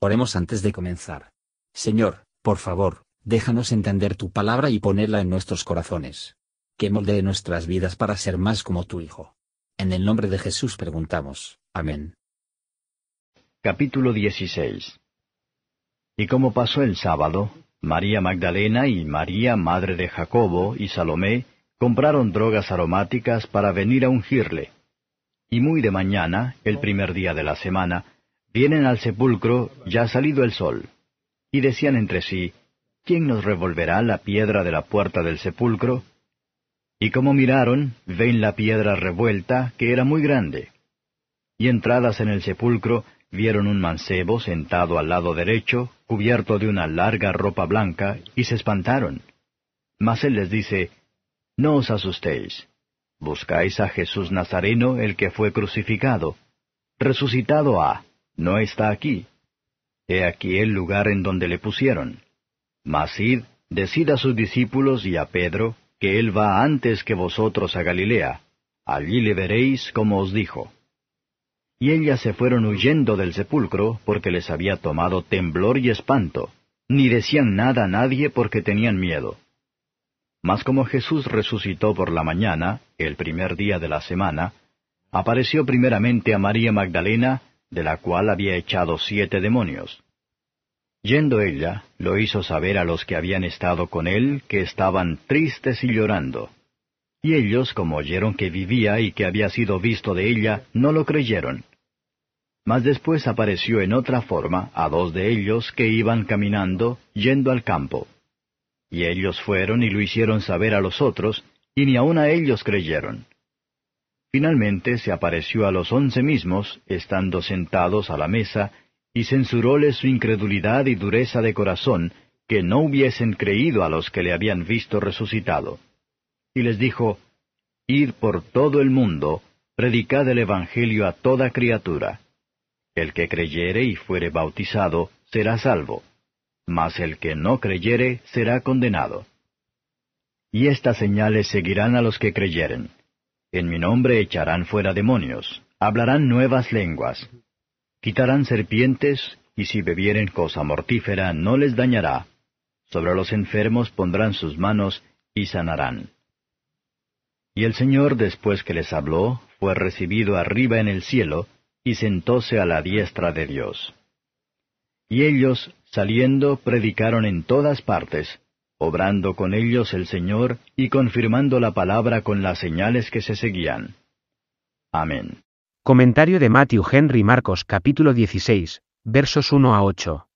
Oremos antes de comenzar. Señor, por favor, déjanos entender tu palabra y ponerla en nuestros corazones. Que moldee nuestras vidas para ser más como tu Hijo. En el nombre de Jesús preguntamos. Amén. Capítulo 16 Y como pasó el sábado, María Magdalena y María, madre de Jacobo, y Salomé, compraron drogas aromáticas para venir a ungirle. Y muy de mañana, el primer día de la semana, vienen al sepulcro ya salido el sol. Y decían entre sí, ¿quién nos revolverá la piedra de la puerta del sepulcro? Y como miraron, ven la piedra revuelta, que era muy grande. Y entradas en el sepulcro, vieron un mancebo sentado al lado derecho, cubierto de una larga ropa blanca, y se espantaron. Mas él les dice, No os asustéis. Buscáis a Jesús Nazareno, el que fue crucificado. Resucitado ha no está aquí. He aquí el lugar en donde le pusieron. Mas id, decid a sus discípulos y a Pedro, que él va antes que vosotros a Galilea. Allí le veréis como os dijo. Y ellas se fueron huyendo del sepulcro, porque les había tomado temblor y espanto, ni decían nada a nadie porque tenían miedo. Mas como Jesús resucitó por la mañana, el primer día de la semana, apareció primeramente a María Magdalena, de la cual había echado siete demonios. Yendo ella, lo hizo saber a los que habían estado con él, que estaban tristes y llorando. Y ellos, como oyeron que vivía y que había sido visto de ella, no lo creyeron. Mas después apareció en otra forma a dos de ellos que iban caminando, yendo al campo. Y ellos fueron y lo hicieron saber a los otros, y ni aun a ellos creyeron. Finalmente se apareció a los once mismos, estando sentados a la mesa, y censuróles su incredulidad y dureza de corazón, que no hubiesen creído a los que le habían visto resucitado. Y les dijo, Id por todo el mundo, predicad el Evangelio a toda criatura. El que creyere y fuere bautizado, será salvo, mas el que no creyere será condenado. Y estas señales seguirán a los que creyeren. En mi nombre echarán fuera demonios, hablarán nuevas lenguas, quitarán serpientes, y si bebieren cosa mortífera no les dañará. Sobre los enfermos pondrán sus manos y sanarán. Y el Señor, después que les habló, fue recibido arriba en el cielo, y sentóse a la diestra de Dios. Y ellos, saliendo, predicaron en todas partes, obrando con ellos el Señor y confirmando la palabra con las señales que se seguían. Amén. Comentario de Matthew Henry Marcos capítulo 16, versos 1 a 8.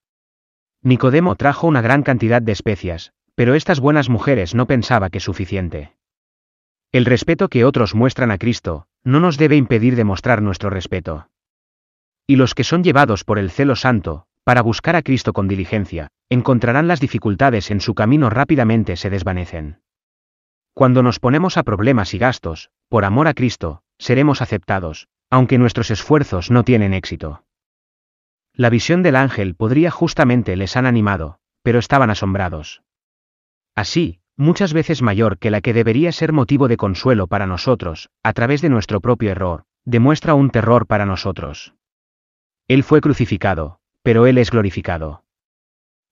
Nicodemo trajo una gran cantidad de especias, pero estas buenas mujeres no pensaba que suficiente. El respeto que otros muestran a Cristo, no nos debe impedir demostrar nuestro respeto. Y los que son llevados por el celo santo, para buscar a Cristo con diligencia, encontrarán las dificultades en su camino rápidamente se desvanecen. Cuando nos ponemos a problemas y gastos, por amor a Cristo, seremos aceptados, aunque nuestros esfuerzos no tienen éxito. La visión del ángel podría justamente les han animado, pero estaban asombrados. Así, muchas veces mayor que la que debería ser motivo de consuelo para nosotros, a través de nuestro propio error, demuestra un terror para nosotros. Él fue crucificado, pero Él es glorificado.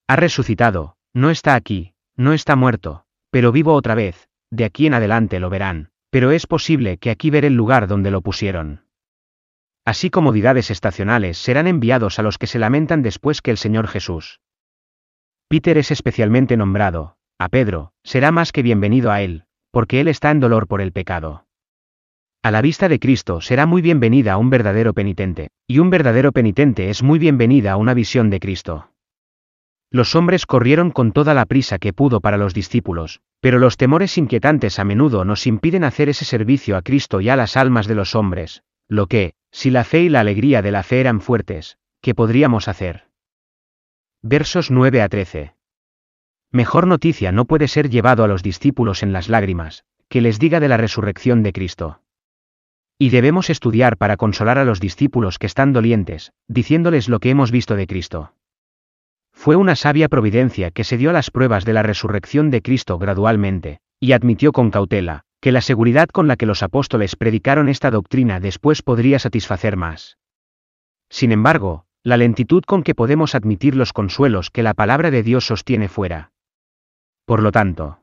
Ha resucitado, no está aquí, no está muerto, pero vivo otra vez, de aquí en adelante lo verán, pero es posible que aquí ver el lugar donde lo pusieron. Así comodidades estacionales serán enviados a los que se lamentan después que el Señor Jesús. Peter es especialmente nombrado, a Pedro, será más que bienvenido a él, porque él está en dolor por el pecado. A la vista de Cristo será muy bienvenida a un verdadero penitente, y un verdadero penitente es muy bienvenida a una visión de Cristo. Los hombres corrieron con toda la prisa que pudo para los discípulos, pero los temores inquietantes a menudo nos impiden hacer ese servicio a Cristo y a las almas de los hombres, lo que, si la fe y la alegría de la fe eran fuertes, ¿qué podríamos hacer? Versos 9 a 13. Mejor noticia no puede ser llevado a los discípulos en las lágrimas, que les diga de la resurrección de Cristo. Y debemos estudiar para consolar a los discípulos que están dolientes, diciéndoles lo que hemos visto de Cristo. Fue una sabia providencia que se dio a las pruebas de la resurrección de Cristo gradualmente, y admitió con cautela, que la seguridad con la que los apóstoles predicaron esta doctrina después podría satisfacer más. Sin embargo, la lentitud con que podemos admitir los consuelos que la palabra de Dios sostiene fuera. Por lo tanto,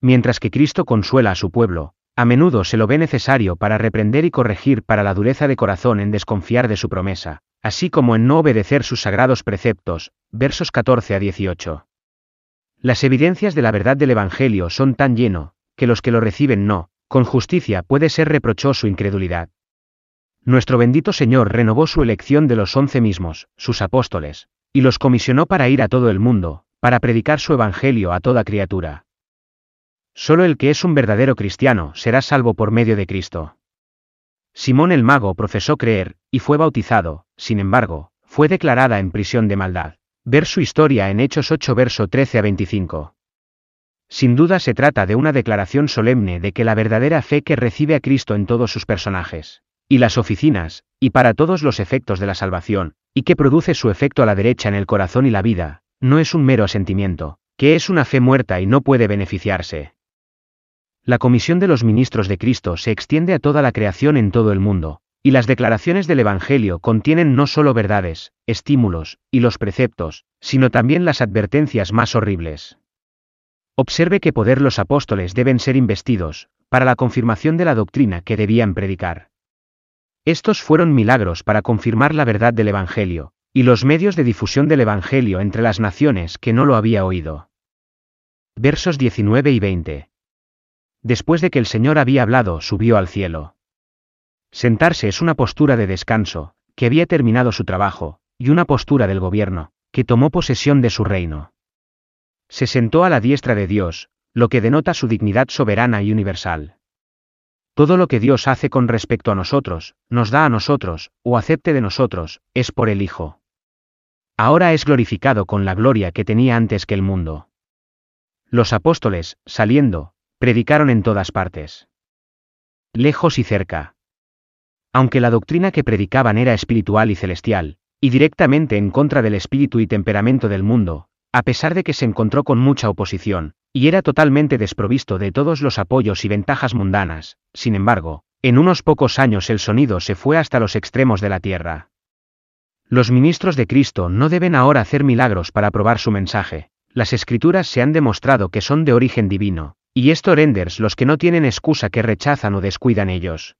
mientras que Cristo consuela a su pueblo, a menudo se lo ve necesario para reprender y corregir para la dureza de corazón en desconfiar de su promesa, así como en no obedecer sus sagrados preceptos, versos 14 a 18. Las evidencias de la verdad del Evangelio son tan lleno, que los que lo reciben no, con justicia puede ser reprochoso incredulidad. Nuestro bendito Señor renovó su elección de los once mismos, sus apóstoles, y los comisionó para ir a todo el mundo, para predicar su Evangelio a toda criatura. Solo el que es un verdadero cristiano será salvo por medio de Cristo. Simón el mago profesó creer, y fue bautizado, sin embargo, fue declarada en prisión de maldad. Ver su historia en Hechos 8 verso 13 a 25. Sin duda se trata de una declaración solemne de que la verdadera fe que recibe a Cristo en todos sus personajes, y las oficinas, y para todos los efectos de la salvación, y que produce su efecto a la derecha en el corazón y la vida, no es un mero asentimiento, que es una fe muerta y no puede beneficiarse. La comisión de los ministros de Cristo se extiende a toda la creación en todo el mundo, y las declaraciones del Evangelio contienen no solo verdades, estímulos, y los preceptos, sino también las advertencias más horribles. Observe qué poder los apóstoles deben ser investidos, para la confirmación de la doctrina que debían predicar. Estos fueron milagros para confirmar la verdad del Evangelio, y los medios de difusión del Evangelio entre las naciones que no lo había oído. Versos 19 y 20. Después de que el Señor había hablado, subió al cielo. Sentarse es una postura de descanso, que había terminado su trabajo, y una postura del gobierno, que tomó posesión de su reino. Se sentó a la diestra de Dios, lo que denota su dignidad soberana y universal. Todo lo que Dios hace con respecto a nosotros, nos da a nosotros, o acepte de nosotros, es por el Hijo. Ahora es glorificado con la gloria que tenía antes que el mundo. Los apóstoles, saliendo, predicaron en todas partes. Lejos y cerca. Aunque la doctrina que predicaban era espiritual y celestial, y directamente en contra del espíritu y temperamento del mundo, a pesar de que se encontró con mucha oposición, y era totalmente desprovisto de todos los apoyos y ventajas mundanas, sin embargo, en unos pocos años el sonido se fue hasta los extremos de la tierra. Los ministros de Cristo no deben ahora hacer milagros para probar su mensaje, las escrituras se han demostrado que son de origen divino, y esto renders los que no tienen excusa que rechazan o descuidan ellos.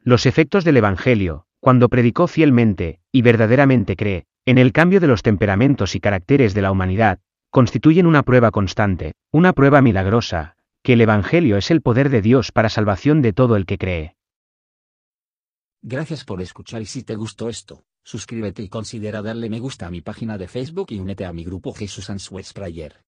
Los efectos del Evangelio, cuando predicó fielmente, y verdaderamente cree, en el cambio de los temperamentos y caracteres de la humanidad, constituyen una prueba constante, una prueba milagrosa, que el Evangelio es el poder de Dios para salvación de todo el que cree. Gracias por escuchar y si te gustó esto, suscríbete y considera darle me gusta a mi página de Facebook y únete a mi grupo Jesús Answers Prayer.